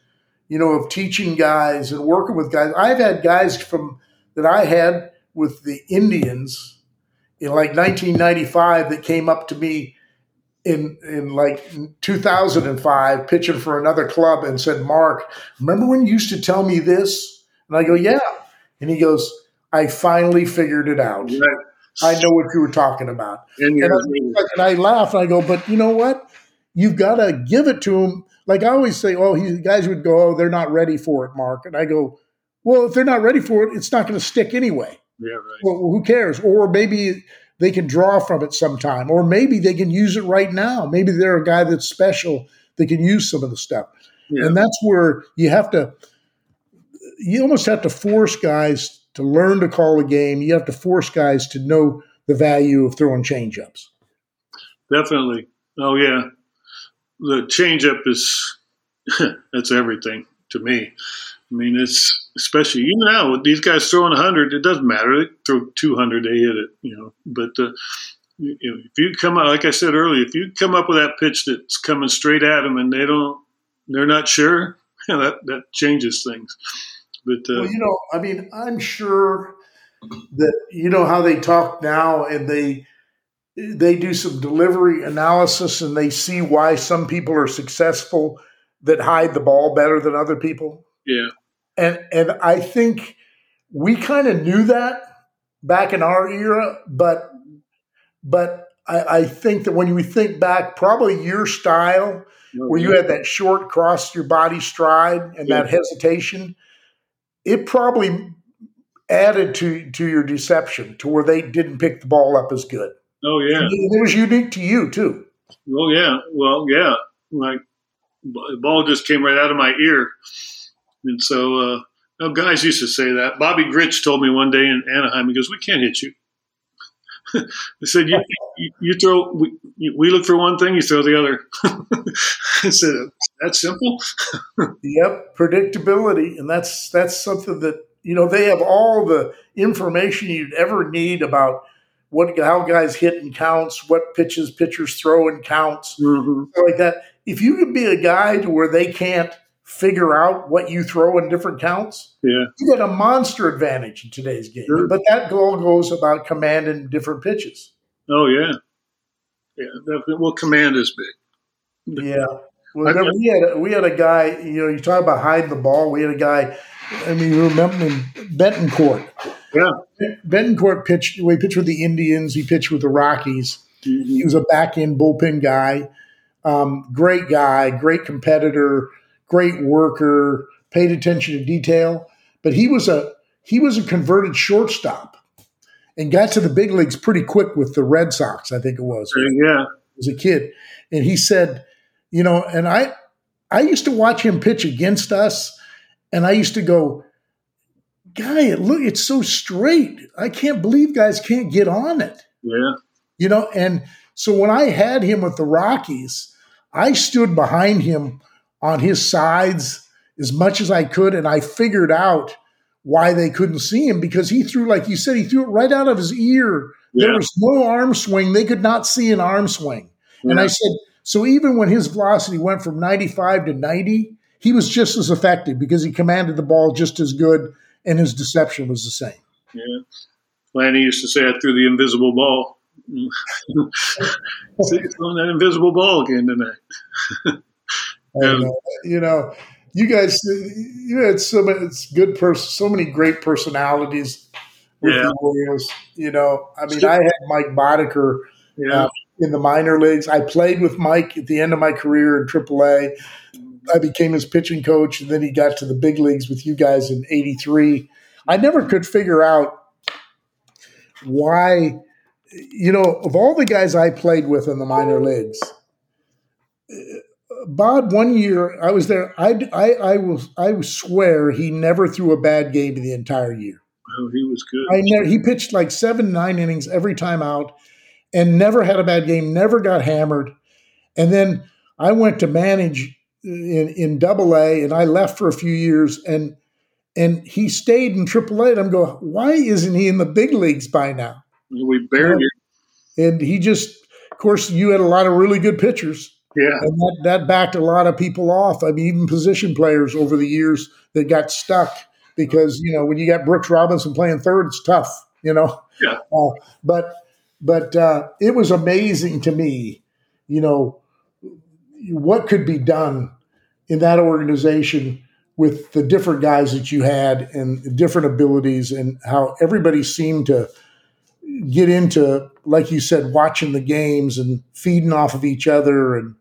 you know, of teaching guys and working with guys, I've had guys from that I had with the Indians in like 1995 that came up to me in in like 2005 pitching for another club and said, "Mark, remember when you used to tell me this?" And I go, "Yeah." And he goes, "I finally figured it out. Right. I know what you were talking about." And, and, I, and I laugh and I go, "But you know what? You've got to give it to him." Like I always say, "Oh, he, guys would go, oh, they're not ready for it, Mark." And I go, "Well, if they're not ready for it, it's not going to stick anyway." Yeah, right. Well, who cares? Or maybe they can draw from it sometime, or maybe they can use it right now. Maybe they're a guy that's special that can use some of the stuff. Yeah. And that's where you have to, you almost have to force guys to learn to call a game. You have to force guys to know the value of throwing changeups. Definitely. Oh, yeah. The changeup is, that's everything to me. I mean, it's especially even now with these guys throwing 100, it doesn't matter. They throw 200, they hit it, you know. But uh, if you come out, like I said earlier, if you come up with that pitch that's coming straight at them and they don't, they're not sure, that that changes things. But uh, well, you know, I mean, I'm sure that you know how they talk now, and they they do some delivery analysis, and they see why some people are successful that hide the ball better than other people. Yeah, and and I think we kind of knew that back in our era, but but I, I think that when we think back, probably your style, Oh, where you had that short cross your body stride and Yeah. that hesitation, it probably added to to your deception to where they didn't pick the ball up as good. Oh yeah. And it was unique to you too. Oh yeah. Well, yeah. Like the ball just came right out of my ear, and so uh, no, guys used to say that. Bobby Grich told me one day in Anaheim. He goes, "We can't hit you." I said, you, you, "You throw. We, we look for one thing, you throw the other." I said, "That's simple." Yep, predictability, and that's that's something that you know they have all the information you'd ever need about what how guys hit and counts, what pitches pitchers throw and counts, Mm-hmm. like that. If you could be a guy to where they can't figure out what you throw in different counts, Yeah. you get a monster advantage in today's game. Sure. But that all goes about commanding different pitches. Oh yeah. Yeah. Well, command is big. Yeah. Well, I- we had a, we had a guy. You know, you talk about hiding the ball. We had a guy. I mean, you remember him, Betancourt. Yeah. Betancourt pitched. Well, he pitched with the Indians. He pitched with the Rockies. Mhm. He was a back end bullpen guy. Um, great guy, great competitor, great worker. Paid attention to detail. But he was a he was a converted shortstop, and got to the big leagues pretty quick with the Red Sox. I think it was Yeah. as a kid, and he said, you know, and I, I used to watch him pitch against us, and I used to go, guy, it look, it's so straight. I can't believe guys can't get on it, Yeah. you know. And so when I had him with the Rockies, I stood behind him on his sides as much as I could, and I figured out why they couldn't see him because he threw, like you said, he threw it right out of his ear. There was no arm swing; they could not see an arm swing. And I said, so even when his velocity went from 95 to 90, he was just as effective because he commanded the ball just as good and his deception was the same. Yeah. Lanny used to say I threw the invisible ball. See, throwing that invisible ball again tonight. And, uh, you know, you guys, you had so many it's good person, so many great personalities with Yeah. the Royals. You know, I mean, I had Mike Boddicker Yeah. Uh, in the minor leagues. I played with Mike at the end of my career in AAA. I became his pitching coach, and then he got to the big leagues with you guys in '83. I never could figure out why, you know, of all the guys I played with in the minor leagues, Bob. One year I was there. I I I will I swear he never threw a bad game in the entire year. oh, he was good. I never, he pitched like seven, nine innings every time out and never had a bad game, never got hammered. And then I went to manage in, in double A and I left for a few years and and he stayed in triple A. And I'm going, why isn't he in the big leagues by now? we buried it. And he just, of course, you had a lot of really good pitchers. Yeah. And that, that backed a lot of people off. I mean, even position players over the years that got stuck because, you know, when you got Brooks Robinson playing third, it's tough, you know? Yeah. Uh, but but uh, it was amazing to me, you know, what could be done in that organization with the different guys that you had and different abilities and how everybody seemed to get into, like you said, watching the games and feeding off of each other and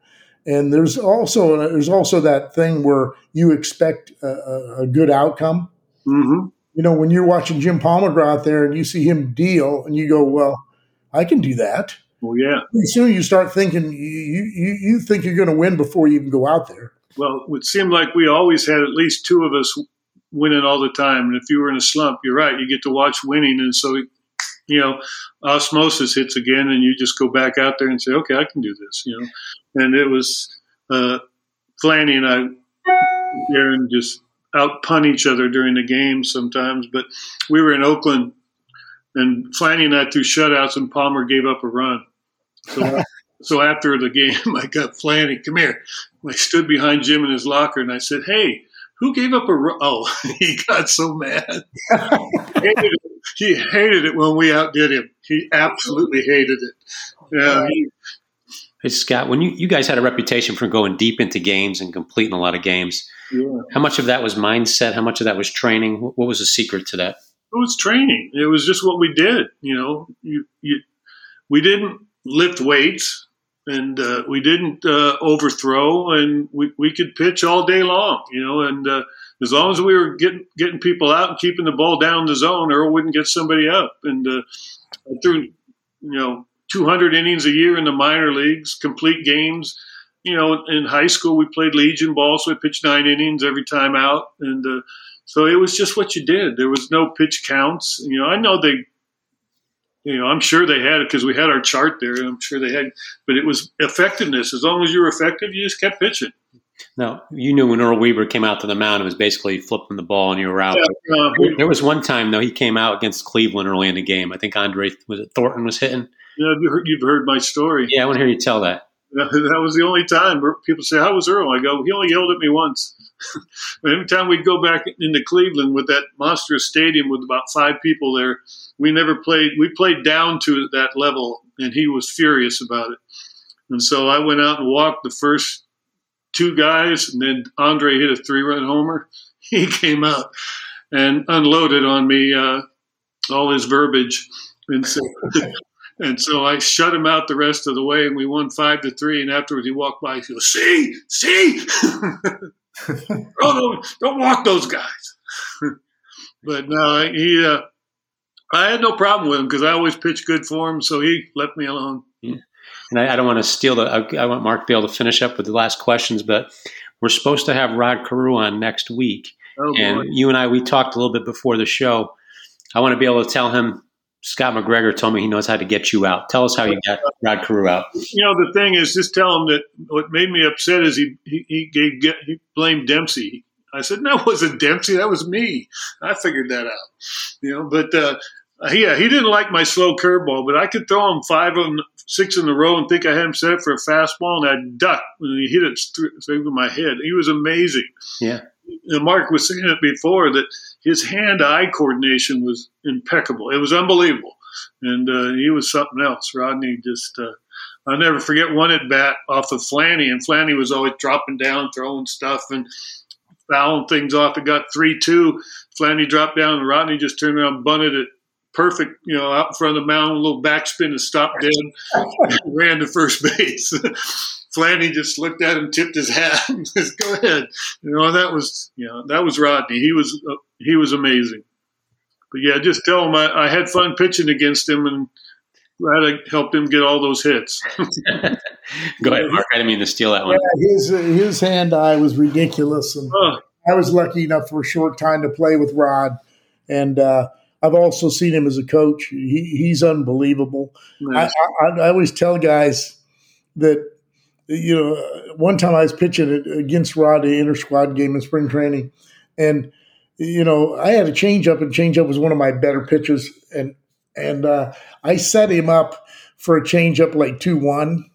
and there's also there's also that thing where you expect a, a, good outcome. Mm-hmm. You know, when you're watching Jim Palmer go out there and you see him deal, and you go, "Well, I can do that." Well, yeah. Pretty soon you start thinking you you, you think you're going to win before you even go out there. Well, it seemed like we always had at least two of us winning all the time. And if you were in a slump, you're right. You get to watch winning, and so you know osmosis hits again, and you just go back out there and say, "Okay, I can do this." You know, and it was uh, Flanny and I, Aaron, just out pun each other during the game sometimes. But we were in Oakland, and Flanny and I threw shutouts, and Palmer gave up a run. So, so after the game, I got Flanny, come here. I stood behind Jim in his locker, and I said, "Hey." Who gave up a run? Oh, he got so mad. He hated it when we outdid him. He absolutely hated it. Yeah, Hey, Scott, when you, you guys had a reputation for going deep into games and completing a lot of games, yeah. how much of that was mindset? How much of that was training? What what was the secret to that? it was training. It was just what we did. You know, you, you, we didn't lift weights and uh, we didn't uh, overthrow, and we, we could pitch all day long. You know, and uh, as long as we were getting getting people out and keeping the ball down the zone, Earl wouldn't get somebody up. And uh, threw, you know, 200 innings a year in the minor leagues, complete games. You know, in high school we played Legion ball, so we pitched nine innings every time out, and uh, so it was just what you did. There was no pitch counts. You know, I know they, you know, I'm sure they had it because we had our chart there. I'm sure they had, but it was effectiveness. As long as you were effective, you just kept pitching. No, you knew when Earl Weaver came out to the mound, it was basically flipping the ball and you were out. Yeah, uh, There- There was one time though he came out against Cleveland early in the game. I think Andre was it Thornton was hitting. yeah, you heard, you've heard my story. Yeah, I want to hear you tell that. That was the only time where people say, "How was Earl?" I go, "He only yelled at me once." Every time we'd go back into Cleveland with that monstrous stadium with about five people there, we never played. We played down to that level, and he was furious about it. And so I went out and walked the first two guys, and then Andre hit a three-run homer. He came out and unloaded on me uh, all his verbiage, and so. And so I shut him out the rest of the way, and we won five to three. And afterwards, he walked by. He goes, "See, see, oh, don't, don't walk those guys." but no, he. Uh, I had no problem with him because I always pitched good for him, so he left me alone. And I, I don't want to steal the. I, I want Mark to be able to finish up with the last questions, but we're supposed to have Rod Carew on next week, Oh boy. and you and I we talked a little bit before the show. I want to be able to tell him. Scott McGregor told me he knows how to get you out. Tell us how you got Rod Carew out. you know, the thing is, just tell him that what made me upset is he he, he gave get, he blamed Dempsey. I said, no, it wasn't Dempsey. That was me. I figured that out. You know, but uh, yeah, he didn't like my slow curveball, but I could throw him five of them, six in a row and think I had him set up for a fastball, and I'd duck when he hit it straight over my head. He was amazing. Yeah. Mark was saying it before that his hand-eye coordination was impeccable. It was unbelievable, and uh, he was something else. Rodney just. Uh, I'll never forget one at bat off of Flanny, and Flanny was always dropping down, throwing stuff, and fouling things off. It got 3 2. Flanny dropped down, and Rodney just turned around, bunted it perfect, you know, out in front of the mound, a little backspin and stopped dead, ran to first base. Flanny just looked at him, tipped his hat, and says, "Go ahead." You know, that was, you know, that was Rodney. He was, uh, he was amazing. But yeah, just tell him I, I had fun pitching against him, and glad I helped him get all those hits. Go ahead, Mark. I didn't mean to steal that one. Yeah, his his hand eye was ridiculous, and I was lucky enough for a short time to play with Rod, and uh, I've also seen him as a coach. He, he's unbelievable. I. I, I always tell guys that you know one time I was pitching against Rod the inter squad game in spring training, and you know I had a changeup, and changeup was one of my better pitches, and and uh, I set him up for a changeup like two one,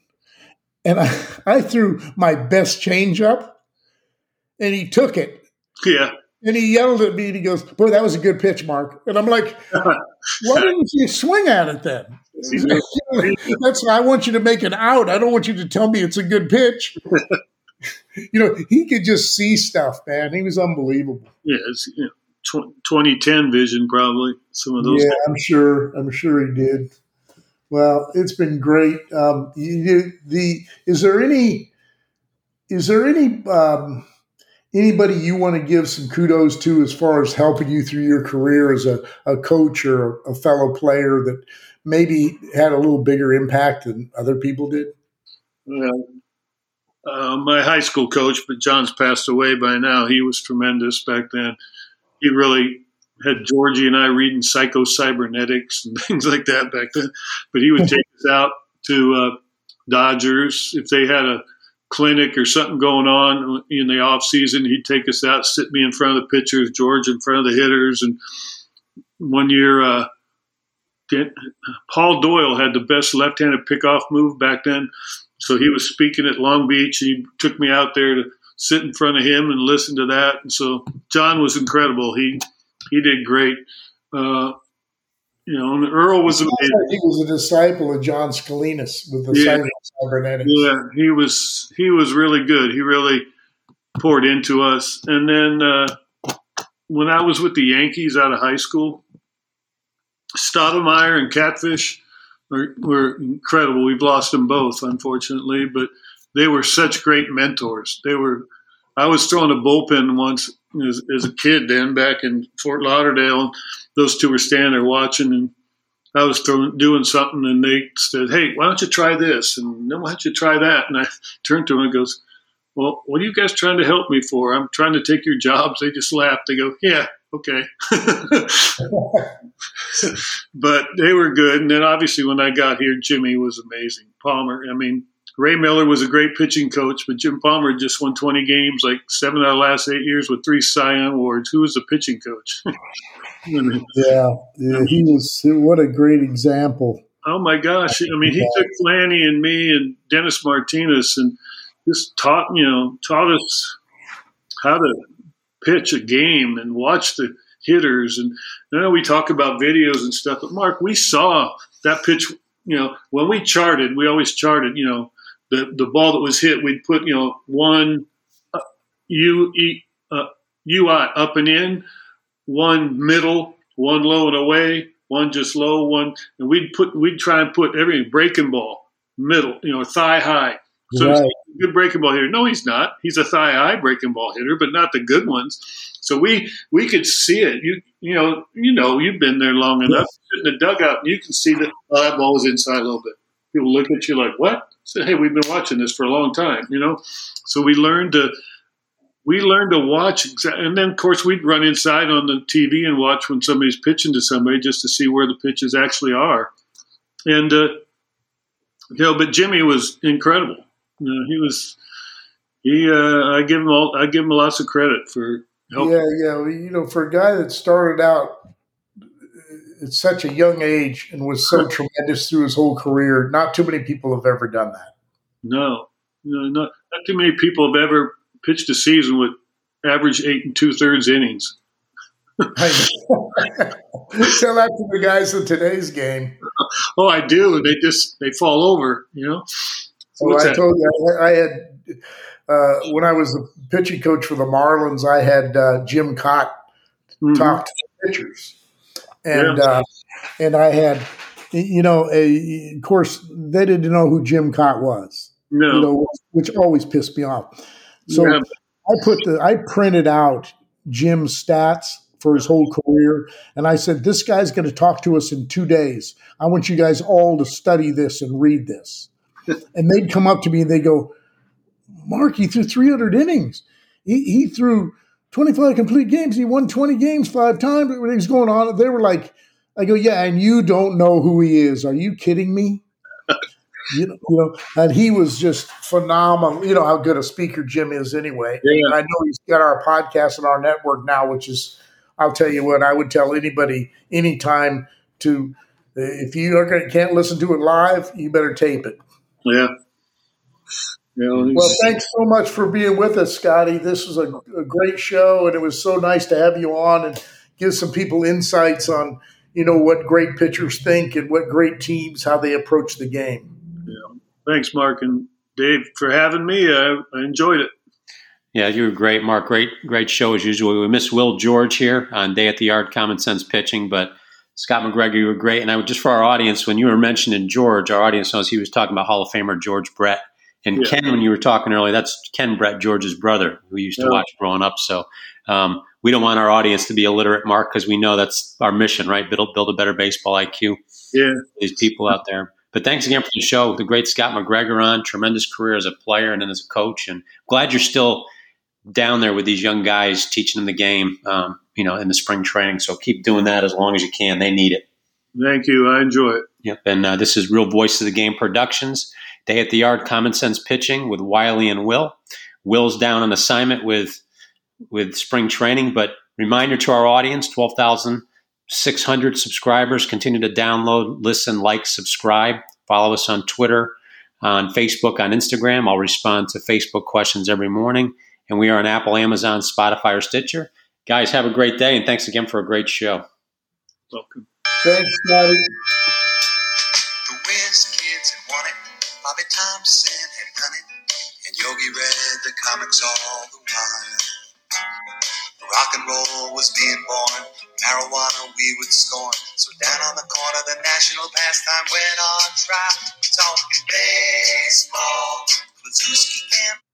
and I I threw my best changeup, and he took it. yeah. And he yelled at me and he goes, Boy, that was a good pitch, Mark. And I'm like, Why didn't you swing at it then? That's I want you to make an out. I don't want you to tell me it's a good pitch. you know, he could just see stuff, man. He was unbelievable. Yeah, it's you know, tw- 2010 vision probably. Some of those. Yeah, I'm sure. I'm sure he did. Well, it's been great. Um, you, you- the is there any is there any um, anybody you want to give some kudos to as far as helping you through your career as a, a coach or a fellow player that maybe had a little bigger impact than other people did? Yeah. Uh, my high school coach, but John's passed away by now. He was tremendous back then. He really had Georgie and I reading psycho-cybernetics and things like that back then. But he would take us out to uh, Dodgers if they had a clinic or something going on in the off season, he'd take us out, sit me in front of the pitchers, George in front of the hitters. And one year, uh, Paul Doyle had the best left-handed pickoff move back then. So he was speaking at Long Beach. And he took me out there to sit in front of him and listen to that. And so John was incredible. He he did great. Uh, you know, and Earl was amazing. He was a disciple of John Scalinas with the Yeah. cybernetics. Yeah, he was he was really good. He really poured into us. And then uh, when I was with the Yankees out of high school, Stottlemyre and Catfish were, were incredible. We've lost them both, unfortunately, but they were such great mentors. They were. I was throwing a bullpen once as, as a kid, then back in Fort Lauderdale. Those two were standing there watching, and I was throwing, doing something, and they said, "Hey, why don't you try this?" And then why don't you try that? And I turned to him and goes, "Well, what are you guys trying to help me for? I'm trying to take your jobs." They just laughed. They go, "Yeah, okay." but they were good. And then obviously when I got here, Jimmy was amazing. Palmer, I mean, Ray Miller was a great pitching coach, but Jim Palmer just won 20 games, like seven out of the last eight years with three Cy Young awards. Who was the pitching coach? Yeah, yeah, he was. What a great example. oh my gosh. I mean, he took Flanny and me and Dennis Martinez and just taught, you know, taught us how to pitch a game and watch the hitters. And I know we talk about videos and stuff, but Mark, we saw that pitch, you know, when we charted, we always charted, you know, the, the ball that was hit, we'd put, you know, one uh, U, E, uh, UI up and in, one middle, one low and away, one just low, one, and we'd put, we'd try and put everything breaking ball, middle, you know, thigh high. So Right. he's a good breaking ball hitter. No, he's not. He's a thigh high breaking ball hitter, but not the good ones. So we we could see it. You you know you know you've been there long enough. Sit in the dugout, you can see that oh, that ball was inside a little bit. People look at you like what? Said, hey, we've been watching this for a long time. You know, so we learned to we learned to watch, and then of course we'd run inside on the TV and watch when somebody's pitching to somebody just to see where the pitches actually are. And uh, you know, but Jimmy was incredible. You know, he was he. Uh, I give him all. I give him lots of credit for helping. Yeah, yeah. You know, for a guy that started out at such a young age and was so tremendous through his whole career, not too many people have ever done that. No, no, not not too many people have ever pitched a season with average eight and two thirds innings. Tell that to the guys in today's game. Oh, I do, and they just they fall over. You know. So Well, I that? told you, I, I had uh, when I was the pitching coach for the Marlins, I had uh, Jim Kaat Mhm. talk to the pitchers, and uh, and I had, you know, a, of course, they didn't know who Jim Kaat was, No. you know, which always pissed me off. So Yeah. I put the I printed out Jim's stats for his whole career, and I said, "This guy's going to talk to us in two days. I want you guys all to study this and read this." and they'd come up to me and they go, "Mark, he threw 300 innings. He, he threw 25 complete games. He won 20 games five times. Everything's going on." They were like, "I go, yeah, and you don't know who he is? Are you kidding me?" You know, you know, and he was just phenomenal. You know how good a speaker Jim is, anyway. Yeah. I know he's got our podcast and our network now, which is, I'll tell you what, I would tell anybody anytime to, if you can't listen to it live, you better tape it. Yeah. You know, Well, thanks so much for being with us, Scotty. This was a, a great show, and it was so nice to have you on and give some people insights on, you know, what great pitchers think and what great teams how they approach the game. Yeah. thanks, Mark and Dave, for having me. I, I enjoyed it. Yeah, you were great, Mark. Great, great show as usual. We miss Will George here on Day at the Yard, Common Sense Pitching, but Scott McGregor, you were great. And I would just for our audience, when you were mentioning George, our audience knows he was talking about Hall of Famer George Brett. And Yeah. Ken, when you were talking earlier, that's Ken Brett, George's brother, who we used to Yeah. watch growing up. So um, we don't want our audience to be illiterate, Mark, because we know that's our mission, right? Build, build a better baseball IQ Yeah. these people out there. But thanks again for the show. The great Scott McGregor on, tremendous career as a player and then as a coach. And glad you're still down there with these young guys, teaching them the game, um, you know, in the spring training. So keep doing that as long as you can. They need it. Thank you. I enjoy it. Yep. And uh, this is Real Voice of the Game Productions. Day at the Yard Common Sense Pitching with Wiley and Will. Will's down on assignment with with spring training, but reminder to our audience 12,600 subscribers. Continue to download, listen, like, subscribe. Follow us on Twitter, on Facebook, on Instagram. I'll respond to Facebook questions every morning. And we are on Apple, Amazon, Spotify, or Stitcher. Guys, have a great day, and thanks again for a great show. Welcome. Thanks, Scotty. All the while. Rock and roll was being born. Marijuana we would scorn. So down on the corner, the national pastime went on trial. Talking baseball. Kluszewski camp.